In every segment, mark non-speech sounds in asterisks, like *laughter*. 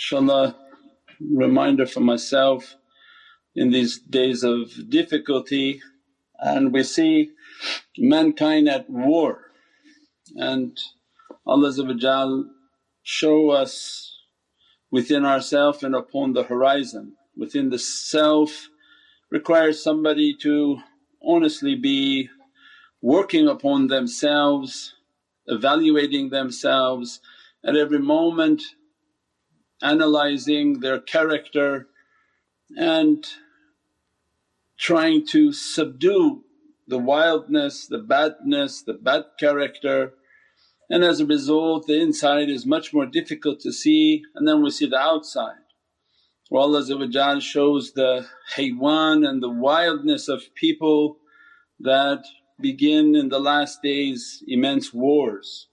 inshaAllah reminder for myself in these days of difficulty and we see mankind at war and Allah show us within ourself and upon the horizon. Within the self requires somebody to honestly be working upon themselves, evaluating themselves at every moment, analyzing their character and trying to subdue the wildness, the badness, the bad character and as a result the inside is much more difficult to see and then we see the outside. Where Allah shows the haywan and the wildness of people that begin in the last days immense wars,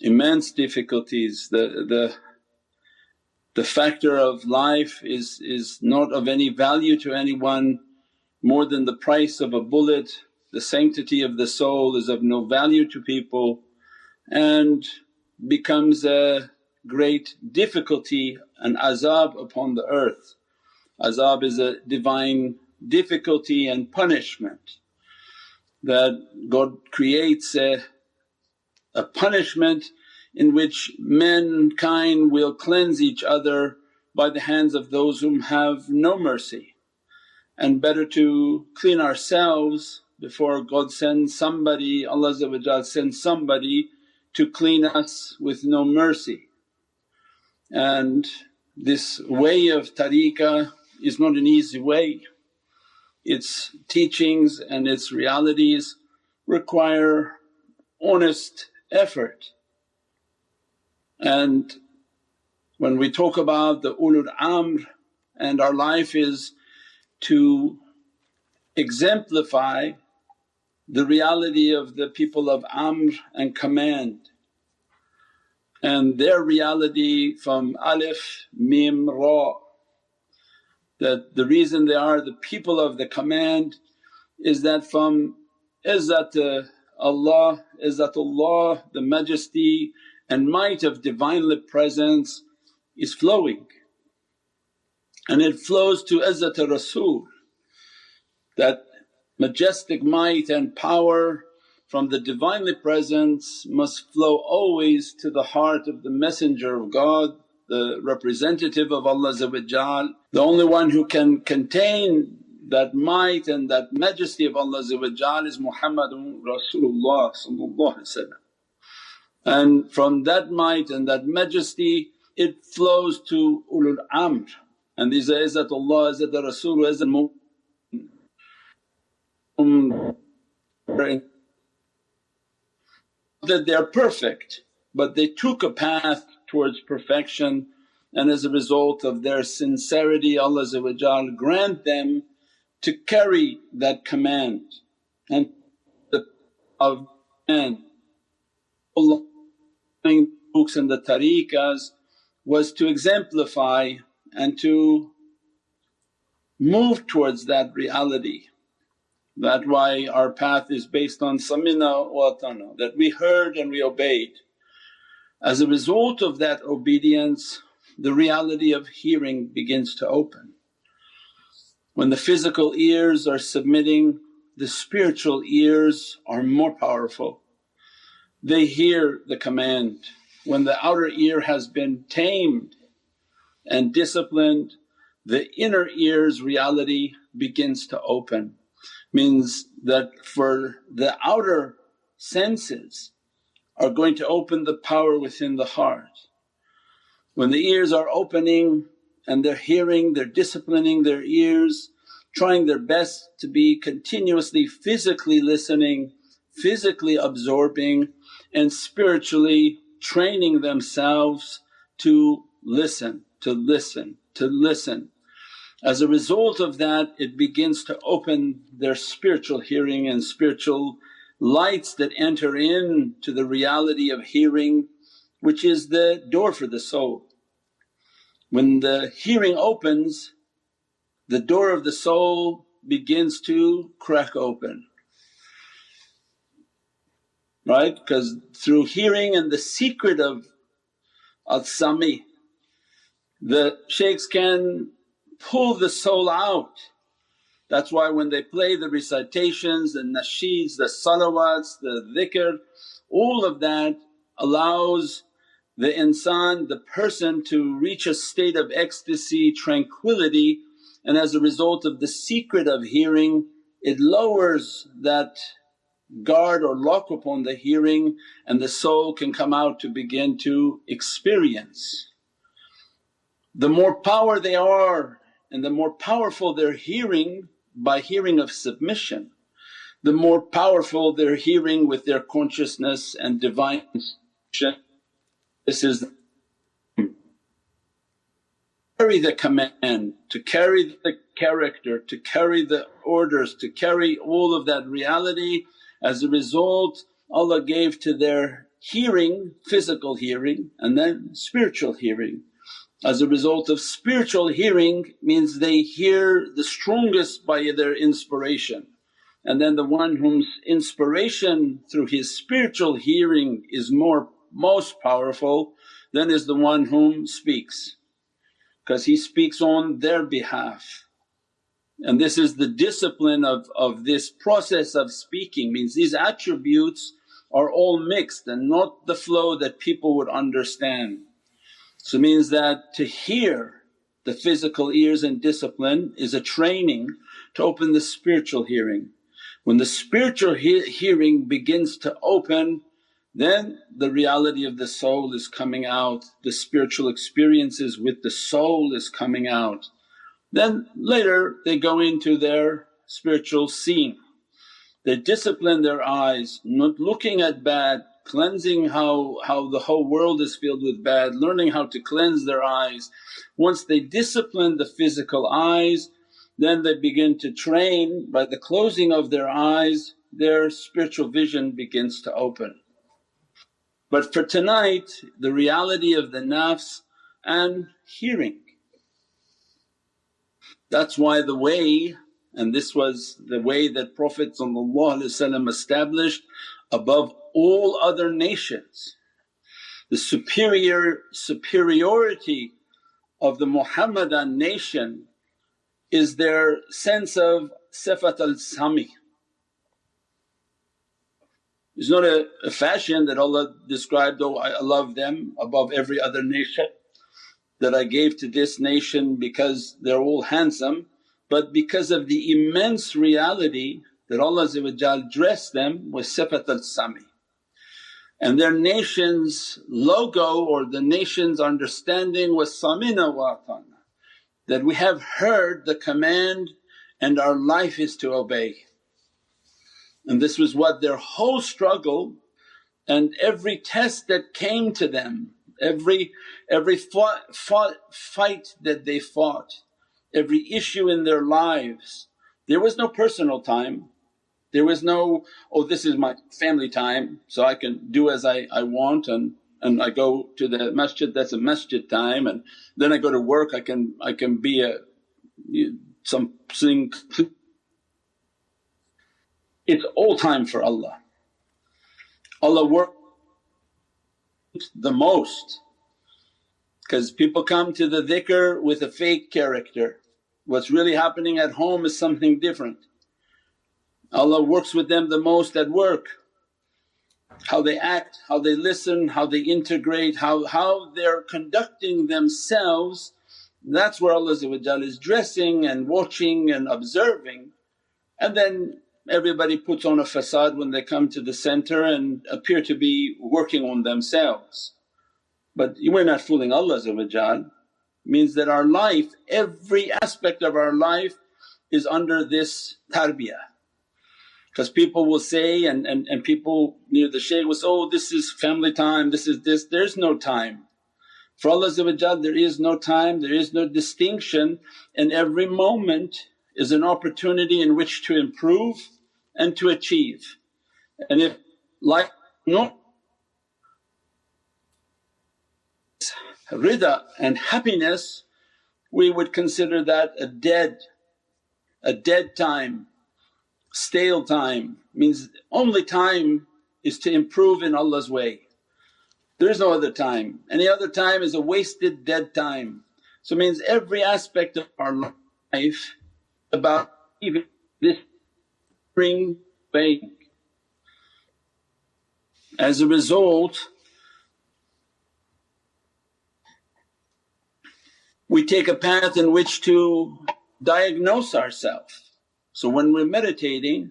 immense difficulties. The, the, the factor of life is, is not of any value to anyone more than the price of a bullet. The sanctity of the soul is of no value to people and becomes a great difficulty and azab upon the earth. Azab is a divine difficulty and punishment that God creates a, a punishment in which mankind will cleanse each other by the hands of those whom have no mercy. And better to clean ourselves before God sends somebody, Allah sends somebody to clean us with no mercy. And this way of tariqah is not an easy way. Its teachings and its realities require honest effort. And when we talk about the ulul amr and our life is to exemplify the reality of the people of Amr and command and their reality from alif, mim, ra. That the reason they are the people of the command is that from izzat uh, Allah, izzatullah, the majesty and might of Divinely Presence is flowing. And it flows to izzat Rasul that majestic might and power from the Divinely Presence must flow always to the heart of the Messenger of God, the representative of Allah the only one who can contain that might and that majesty of Allah is Muhammadun Rasulullah And from that might and that majesty it flows to ulul amr. And these are Izzatullah, Izzat Rasul, Izzat that they're perfect but they took a path towards perfection. And as a result of their sincerity Allah grant them to carry that command. And the of and Allah books and the tariqas was to exemplify and to move towards that reality that why our path is based on samina wa atana, that we heard and we obeyed. As a result of that obedience the reality of hearing begins to open. When the physical ears are submitting the spiritual ears are more powerful. They hear the command. When the outer ear has been tamed and disciplined the inner ear's reality begins to open means that for the outer senses are going to open the power within the heart. When the ears are opening and they're hearing, they're disciplining their ears, trying their best to be continuously physically listening, physically absorbing and spiritually training themselves to listen, to listen, to listen as a result of that it begins to open their spiritual hearing and spiritual lights that enter in to the reality of hearing which is the door for the soul. When the hearing opens the door of the soul begins to crack open right because through hearing and the secret of al-sami The shaykhs can pull the soul out. That's why when they play the recitations, the nasheeds, the salawats, the dhikr, all of that allows the insan, the person to reach a state of ecstasy, tranquility and as a result of the secret of hearing it lowers that guard or lock upon the hearing and the soul can come out to begin to experience. The more power they are and the more powerful their hearing by hearing of submission, the more powerful their hearing with their consciousness and divine this is carry the command, to carry the character, to carry the orders, to carry all of that reality. As a result Allah gave to their hearing physical hearing and then spiritual hearing. As a result of spiritual hearing means they hear the strongest by their inspiration and then the one whose inspiration through his spiritual hearing is more most powerful then is the one whom speaks because he speaks on their behalf. And this is the discipline of, of this process of speaking means these attributes are all mixed and not the flow that people would understand. So means that to hear the physical ears and discipline is a training to open the spiritual hearing. When the spiritual he- hearing begins to open then the reality of the soul is coming out, the spiritual experiences with the soul is coming out. Then later they go into their spiritual seeing. They discipline their eyes, not looking at bad, cleansing how, how the whole world is filled with bad, learning how to cleanse their eyes. Once they discipline the physical eyes, then they begin to train by the closing of their eyes, their spiritual vision begins to open. But for tonight the reality of the nafs and hearing. That's why the way and this was the way that Prophet established above all other nations. The superior superiority of the Muhammadan nation is their sense of sifat al-sami it's not a, a fashion that Allah described, oh I love them above every other nation that I gave to this nation because they're all handsome but because of the immense reality that Allah dressed them with sifat al-sami. And their nation's logo or the nation's understanding was samina wa atana that we have heard the command and our life is to obey. And this was what their whole struggle and every test that came to them, every, every fought, fought, fight that they fought, every issue in their lives, there was no personal time. There was no, oh this is my family time so I can do as I, I want and, and I go to the masjid that's a masjid time and then I go to work I can I can be a something it's all time for Allah. Allah works the most because people come to the dhikr with a fake character. What's really happening at home is something different. Allah works with them the most at work, how they act, how they listen, how they integrate, how, how they're conducting themselves. That's where Allah is dressing and watching and observing. And then everybody puts on a facade when they come to the center and appear to be working on themselves. But we're not fooling Allah means that our life, every aspect of our life is under this tarbiyah. Because people will say and, and, and people near the shaykh will say, oh this is family time, this is this, there's no time. For Allah there is no time, there is no distinction and every moment is an opportunity in which to improve and to achieve. And if like no rida and happiness we would consider that a dead, a dead time, stale time means only time is to improve in Allah's way. There is no other time, any other time is a wasted dead time. So means every aspect of our life about even this spring bank. As a result we take a path in which to diagnose ourselves. So when we're meditating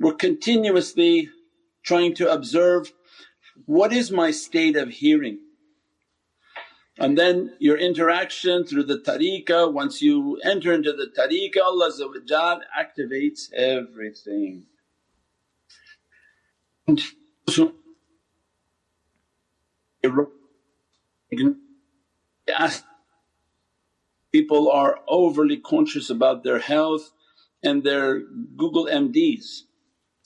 we're continuously trying to observe what is my state of hearing and then your interaction through the tariqah, once you enter into the tariqah Allah activates everything. People are overly conscious about their health and their Google MDs.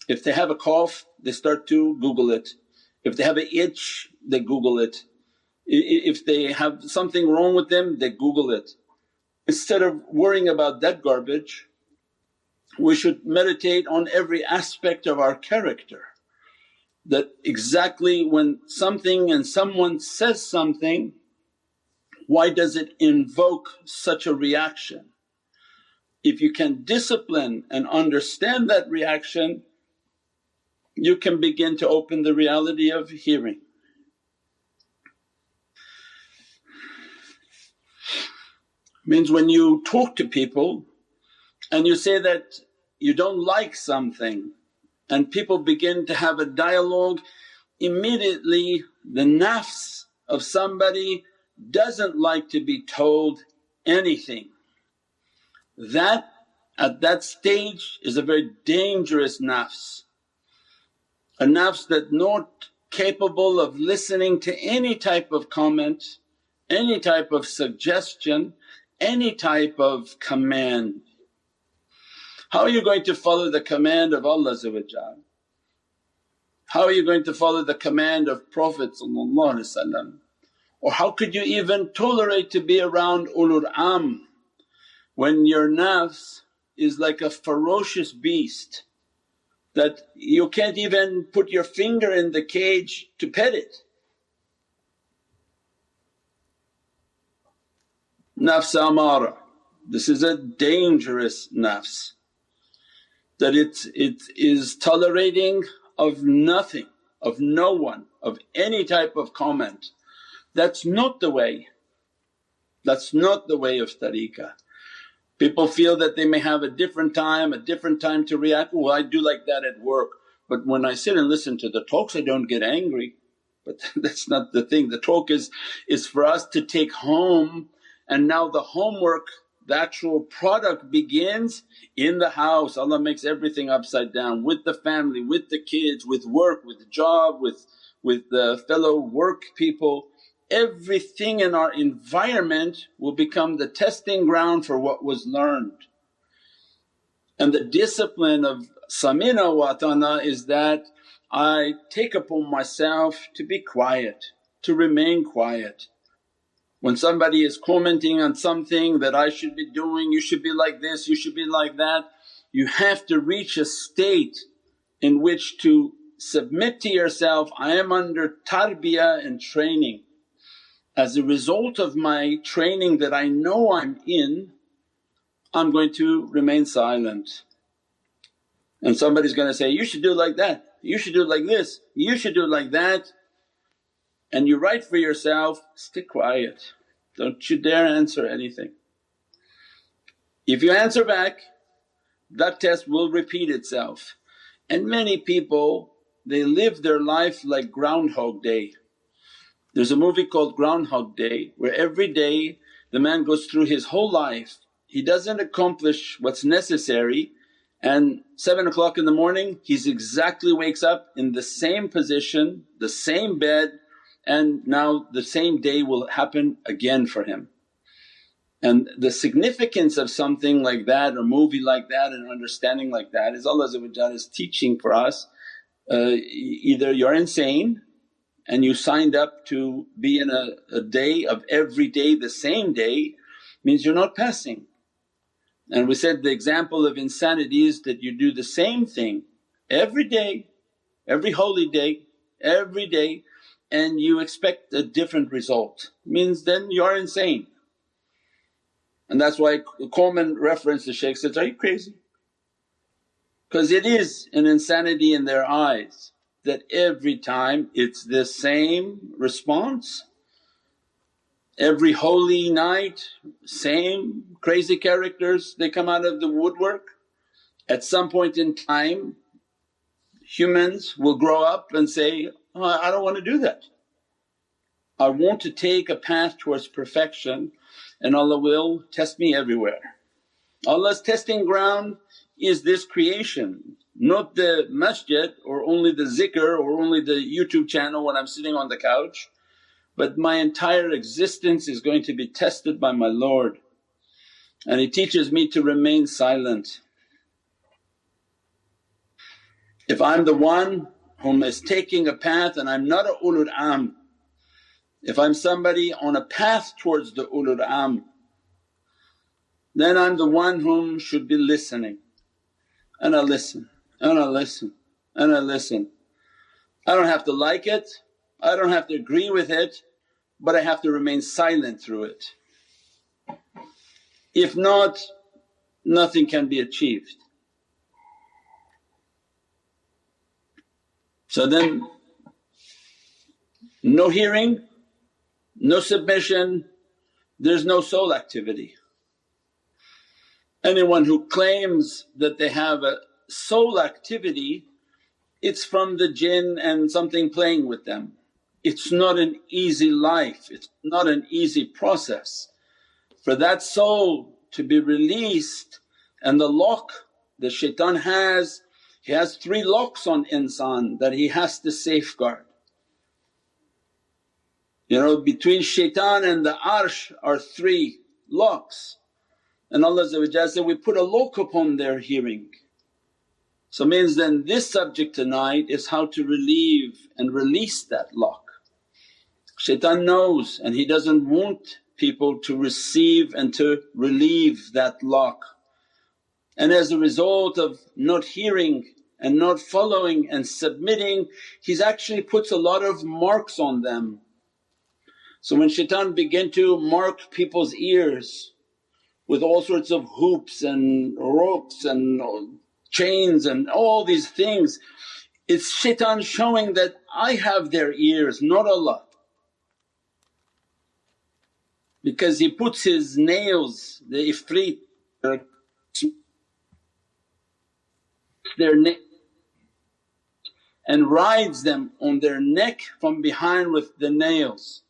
If they have a cough they start to Google it, if they have an itch they Google it, if they have something wrong with them they Google it. Instead of worrying about that garbage we should meditate on every aspect of our character that exactly when something and someone says something why does it invoke such a reaction? If you can discipline and understand that reaction you can begin to open the reality of hearing. Means when you talk to people and you say that you don't like something and people begin to have a dialogue, immediately the nafs of somebody doesn't like to be told anything. That at that stage is a very dangerous nafs a nafs that not capable of listening to any type of comment, any type of suggestion, any type of command. How are you going to follow the command of Allah How are you going to follow the command of Prophet or how could you even tolerate to be around ulul amr when your nafs is like a ferocious beast that you can't even put your finger in the cage to pet it. Nafs amara, this is a dangerous nafs that it, it is tolerating of nothing, of no one, of any type of comment. That's not the way, that's not the way of tariqah. People feel that they may have a different time, a different time to react, well I do like that at work but when I sit and listen to the talks I don't get angry. But *laughs* that's not the thing, the talk is, is for us to take home and now the homework the actual product begins in the house. Allah makes everything upside down with the family, with the kids, with work, with job, with, with the fellow work people everything in our environment will become the testing ground for what was learned. And the discipline of samina wa atana is that I take upon myself to be quiet, to remain quiet. When somebody is commenting on something that I should be doing, you should be like this, you should be like that, you have to reach a state in which to submit to yourself, I am under tarbiyah and training as a result of my training that I know I'm in, I'm going to remain silent. And somebody's going to say, you should do like that, you should do like this, you should do like that. And you write for yourself, stay quiet, don't you dare answer anything. If you answer back, that test will repeat itself. And many people they live their life like Groundhog Day. There's a movie called Groundhog Day where every day the man goes through his whole life, he doesn't accomplish what's necessary and 7 o'clock in the morning he's exactly wakes up in the same position, the same bed and now the same day will happen again for him. And the significance of something like that or movie like that and understanding like that is Allah is teaching for us uh, either you're insane and you signed up to be in a, a day of every day the same day means you're not passing. And we said the example of insanity is that you do the same thing every day, every holy day, every day and you expect a different result means then you're insane. And that's why Coleman referenced the shaykh says, are you crazy? Because it is an insanity in their eyes that every time it's the same response. Every holy night, same crazy characters they come out of the woodwork. At some point in time humans will grow up and say, I don't want to do that. I want to take a path towards perfection and Allah will test me everywhere. Allah's testing ground is this creation, not the masjid or only the zikr or only the YouTube channel when I'm sitting on the couch, but my entire existence is going to be tested by my Lord. And He teaches me to remain silent. If I'm the one whom is taking a path and I'm not a ulul amr, if I'm somebody on a path towards the ulul amr, then I'm the one whom should be listening and I listen and I listen and I listen. I don't have to like it, I don't have to agree with it but I have to remain silent through it. If not, nothing can be achieved. So then no hearing, no submission, there's no soul activity. Anyone who claims that they have a soul activity, it's from the jinn and something playing with them. It's not an easy life, it's not an easy process. For that soul to be released and the lock that shaitan has, he has three locks on insan that he has to safeguard. You know between shaitan and the arsh are three locks and Allah said, we put a lock upon their hearing. So means then this subject tonight is how to relieve and release that lock. Shaitan knows and he doesn't want people to receive and to relieve that lock. And as a result of not hearing and not following and submitting, he's actually puts a lot of marks on them. So when shaitan began to mark people's ears with all sorts of hoops and ropes and chains and all these things, it's shaitan showing that I have their ears not Allah. Because he puts his nails, the ifrit, their neck and rides them on their neck from behind with the nails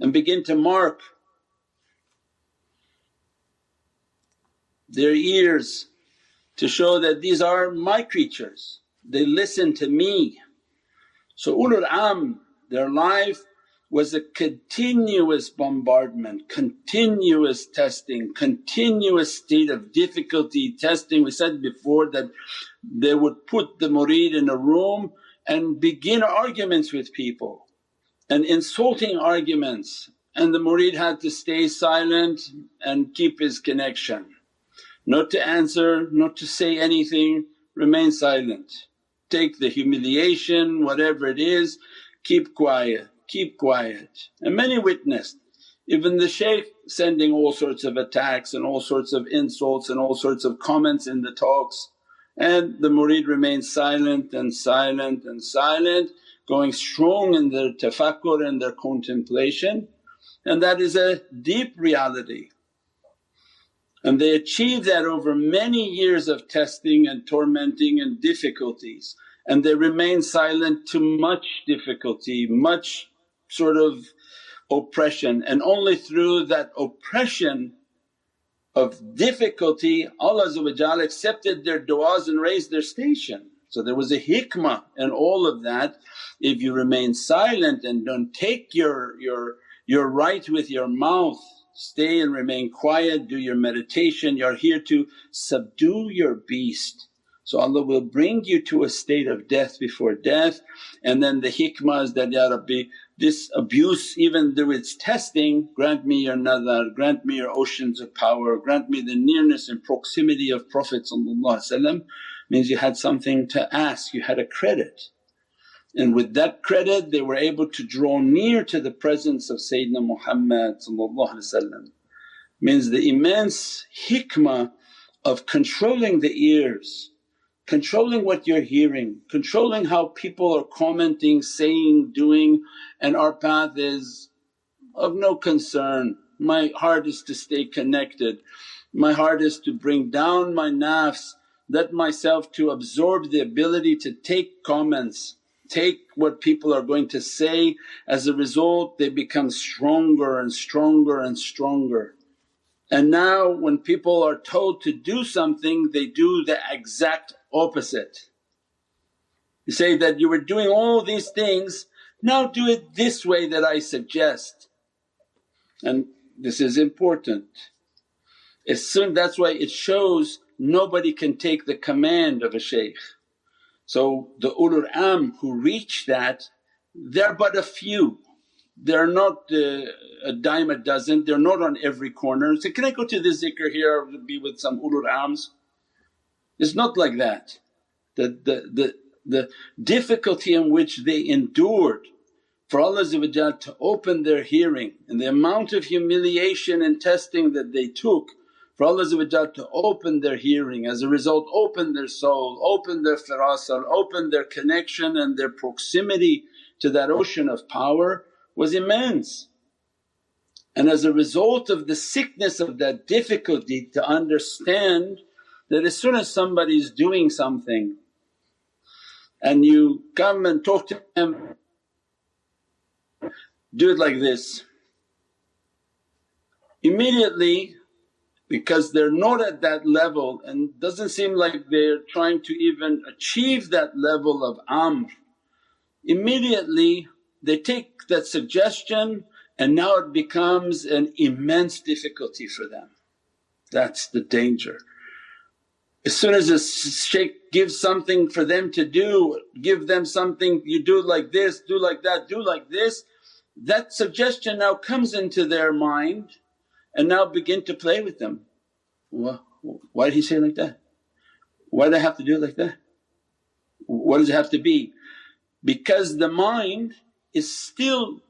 and begin to mark their ears to show that these are my creatures, they listen to me. So ulul amr their life was a continuous bombardment, continuous testing, continuous state of difficulty testing. We said before that they would put the murid in a room and begin arguments with people and insulting arguments and the murid had to stay silent and keep his connection, not to answer, not to say anything, remain silent. Take the humiliation, whatever it is, keep quiet keep quiet. And many witnessed, even the shaykh sending all sorts of attacks and all sorts of insults and all sorts of comments in the talks and the murid remained silent and silent and silent going strong in their tafakkur and their contemplation and that is a deep reality. And they achieve that over many years of testing and tormenting and difficulties and they remain silent to much difficulty, much sort of oppression and only through that oppression of difficulty Allah accepted their du'as and raised their station. So there was a hikmah in all of that. If you remain silent and don't take your, your, your right with your mouth, stay and remain quiet, do your meditation, you're here to subdue your beast so Allah will bring you to a state of death before death and then the hikmah is that, Ya Rabbi this abuse even through its testing, grant me your nadar, grant me your oceans of power, grant me the nearness and proximity of Prophet means you had something to ask, you had a credit. And with that credit they were able to draw near to the presence of Sayyidina Muhammad means the immense hikmah of controlling the ears, controlling what you're hearing, controlling how people are commenting, saying, doing and our path is of no concern. My heart is to stay connected, my heart is to bring down my nafs, let myself to absorb the ability to take comments, take what people are going to say. As a result they become stronger and stronger and stronger. And now when people are told to do something they do the exact opposite. You say that you were doing all these things, now do it this way that I suggest. And this is important. As soon that's why it shows nobody can take the command of a shaykh. So the ulul amr who reach that they're but a few they're not uh, a dime a dozen, they're not on every corner. Say, can I go to the zikr here be with some ulul amrs? It's not like that. The, the, the, the difficulty in which they endured for Allah to open their hearing and the amount of humiliation and testing that they took for Allah to open their hearing, as a result open their soul, open their firasa, open their connection and their proximity to that ocean of power was immense. And as a result of the sickness of that difficulty to understand that as soon as somebody is doing something and you come and talk to them, do it like this. Immediately because they're not at that level and doesn't seem like they're trying to even achieve that level of amr. Immediately they take that suggestion and now it becomes an immense difficulty for them. That's the danger. As soon as a shaykh gives something for them to do, give them something, you do like this, do like that, do like this, that suggestion now comes into their mind and now begin to play with them. Why did he say like that? Why do they have to do it like that? What does it have to be? Because the mind is still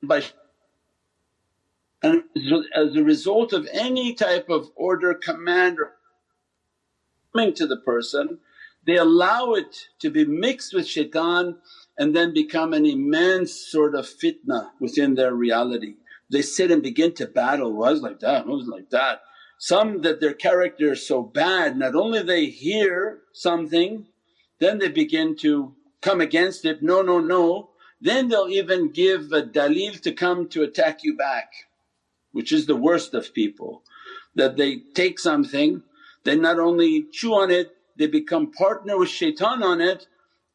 by and as a result of any type of order, command coming to the person they allow it to be mixed with shaitan and then become an immense sort of fitna within their reality. They sit and begin to battle, was like that, was like that. Some that their character is so bad not only they hear something then they begin to come against it, no, no, no, then they'll even give a dalil to come to attack you back, which is the worst of people. That they take something, they not only chew on it, they become partner with shaitan on it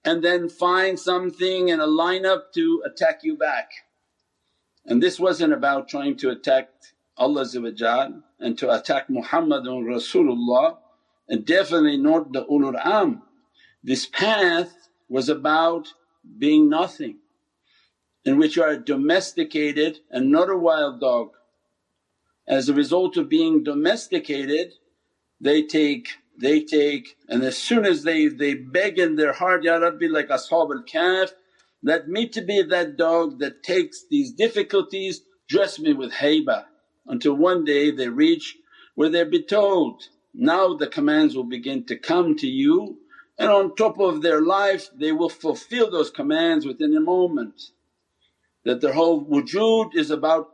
and then find something and a lineup to attack you back. And this wasn't about trying to attack Allah and to attack Muhammadun Rasulullah and definitely not the ulul amr. This path was about being nothing in which you are domesticated and not a wild dog. As a result of being domesticated they take, they take and as soon as they, they beg in their heart, Ya Rabbi like Ashab al-Kahf, let me to be that dog that takes these difficulties, dress me with haiba until one day they reach where they'll be told, now the commands will begin to come to you and on top of their life they will fulfill those commands within a moment. That their whole wujood is about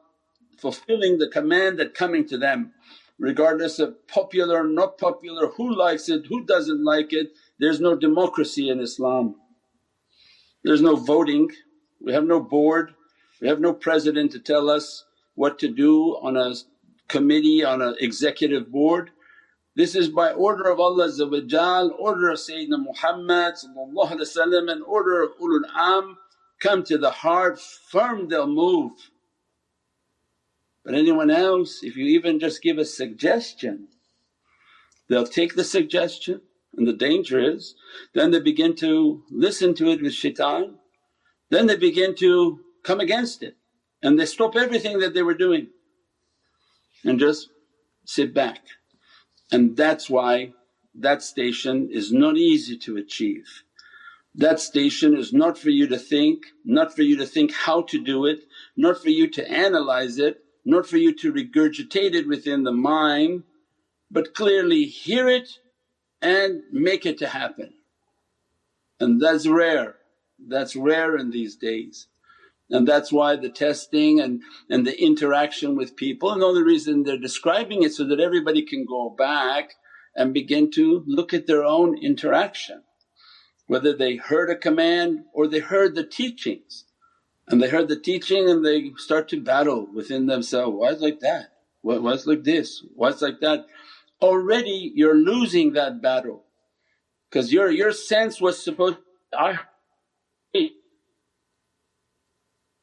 fulfilling the command that coming to them regardless of popular or not popular, who likes it, who doesn't like it. There's no democracy in Islam, there's no voting, we have no board, we have no president to tell us what to do on a committee, on an executive board. This is by order of Allah order of Sayyidina Muhammad and order of ulul amr come to the heart firm they'll move. But anyone else if you even just give a suggestion they'll take the suggestion and the danger is then they begin to listen to it with shaitan, then they begin to come against it and they stop everything that they were doing and just sit back. And that's why that station is not easy to achieve. That station is not for you to think, not for you to think how to do it not for you to analyze it, not for you to regurgitate it within the mind but clearly hear it and make it to happen. And that's rare, that's rare in these days. And that's why the testing and, and the interaction with people and the only reason they're describing it so that everybody can go back and begin to look at their own interaction. Whether they heard a command or they heard the teachings and they heard the teaching and they start to battle within themselves, why is like that? Why, why is like this? Why is like that? Already you're losing that battle because your, your sense was supposed I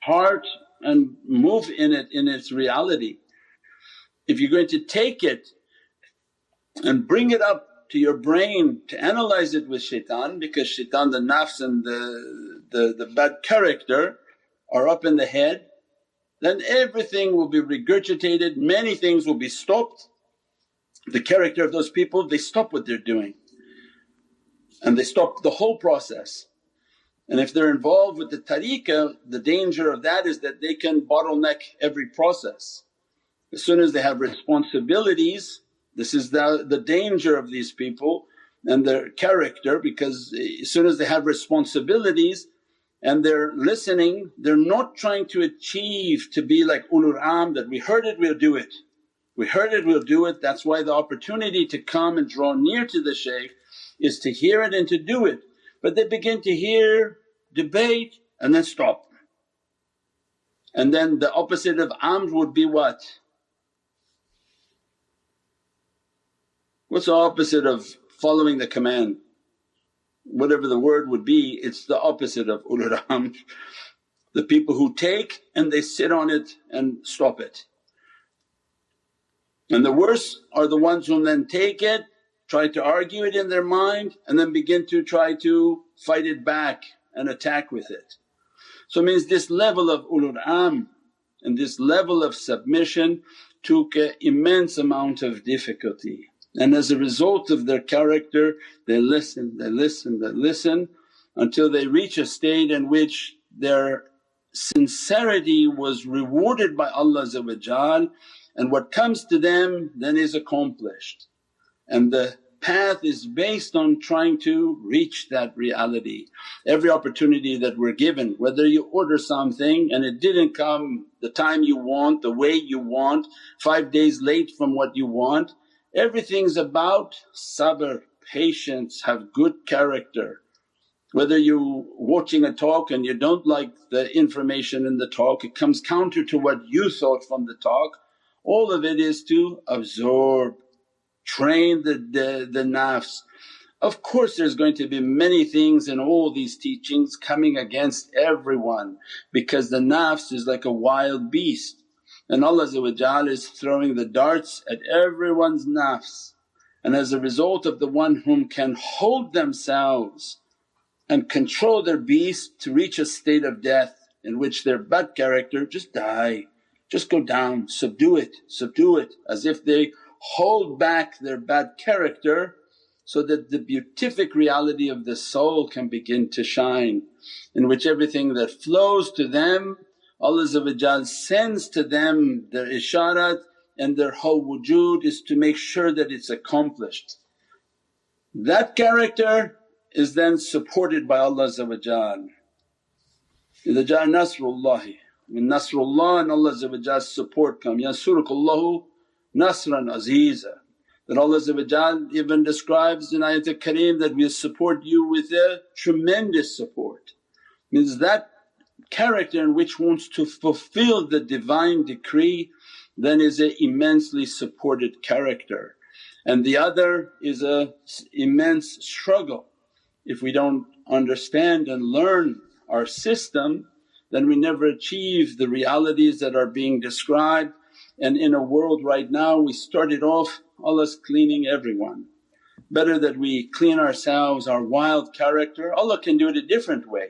heart and move in it in its reality. If you're going to take it and bring it up to your brain to analyze it with shaitan because shaitan the nafs and the, the, the bad character are up in the head then everything will be regurgitated, many things will be stopped. The character of those people they stop what they're doing and they stop the whole process. And if they're involved with the tariqah the danger of that is that they can bottleneck every process. As soon as they have responsibilities this is the, the danger of these people and their character because as soon as they have responsibilities and they're listening they're not trying to achieve to be like ulul amr that we heard it we'll do it. We heard it we'll do it that's why the opportunity to come and draw near to the shaykh is to hear it and to do it. But they begin to hear, debate and then stop. And then the opposite of amr would be what? What's the opposite of following the command? Whatever the word would be it's the opposite of ulul. The people who take and they sit on it and stop it. And the worst are the ones who then take it, try to argue it in their mind and then begin to try to fight it back and attack with it. So it means this level of ulul and this level of submission took an immense amount of difficulty. And as a result of their character they listen, they listen, they listen until they reach a state in which their sincerity was rewarded by Allah and what comes to them then is accomplished. And the path is based on trying to reach that reality. Every opportunity that we're given whether you order something and it didn't come the time you want, the way you want, five days late from what you want Everything's about sabr, patience, have good character. Whether you're watching a talk and you don't like the information in the talk, it comes counter to what you thought from the talk, all of it is to absorb, train the, the, the nafs. Of course there's going to be many things in all these teachings coming against everyone because the nafs is like a wild beast and Allah is throwing the darts at everyone's nafs. And as a result of the one whom can hold themselves and control their beast to reach a state of death in which their bad character just die, just go down, subdue it, subdue it as if they hold back their bad character so that the beatific reality of the soul can begin to shine in which everything that flows to them Allah sends to them their isharat and their whole wujud is to make sure that it's accomplished. That character is then supported by Allah إِذَا جَاءَ نَصْرُ when Nasrullah and Allah's support come, Yansurukallahu nasran aziza. That Allah even describes in Ayatul Kareem that we support you with a tremendous support. Means that character in which wants to fulfill the divine decree then is a immensely supported character and the other is a immense struggle. If we don't understand and learn our system then we never achieve the realities that are being described and in a world right now we started off Allah's cleaning everyone. Better that we clean ourselves, our wild character, Allah can do it a different way.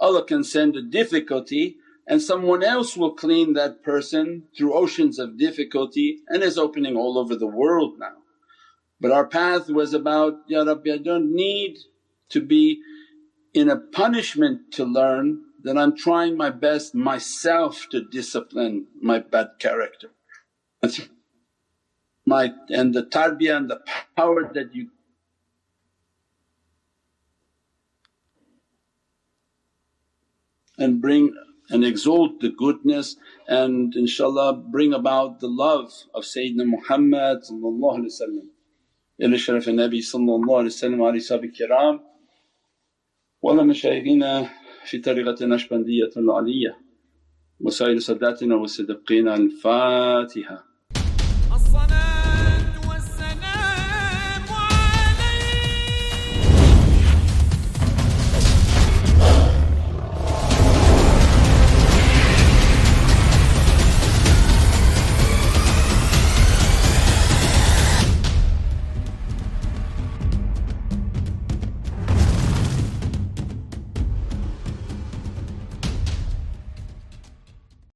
Allah can send a difficulty and someone else will clean that person through oceans of difficulty and is opening all over the world now. But our path was about, Ya Rabbi I don't need to be in a punishment to learn that I'm trying my best myself to discipline my bad character. My and the tarbiyah and the power that you and bring and exalt the goodness and inshaAllah bring about the love of Sayyidina Muhammad sallallahu alayhi wa sallam. wa alihi kiram wa ala mashayikhina fi tariqati Naqshbandiyyatul Aliyya wa sa'ir sadatina wa siddiqina al-Fatiha.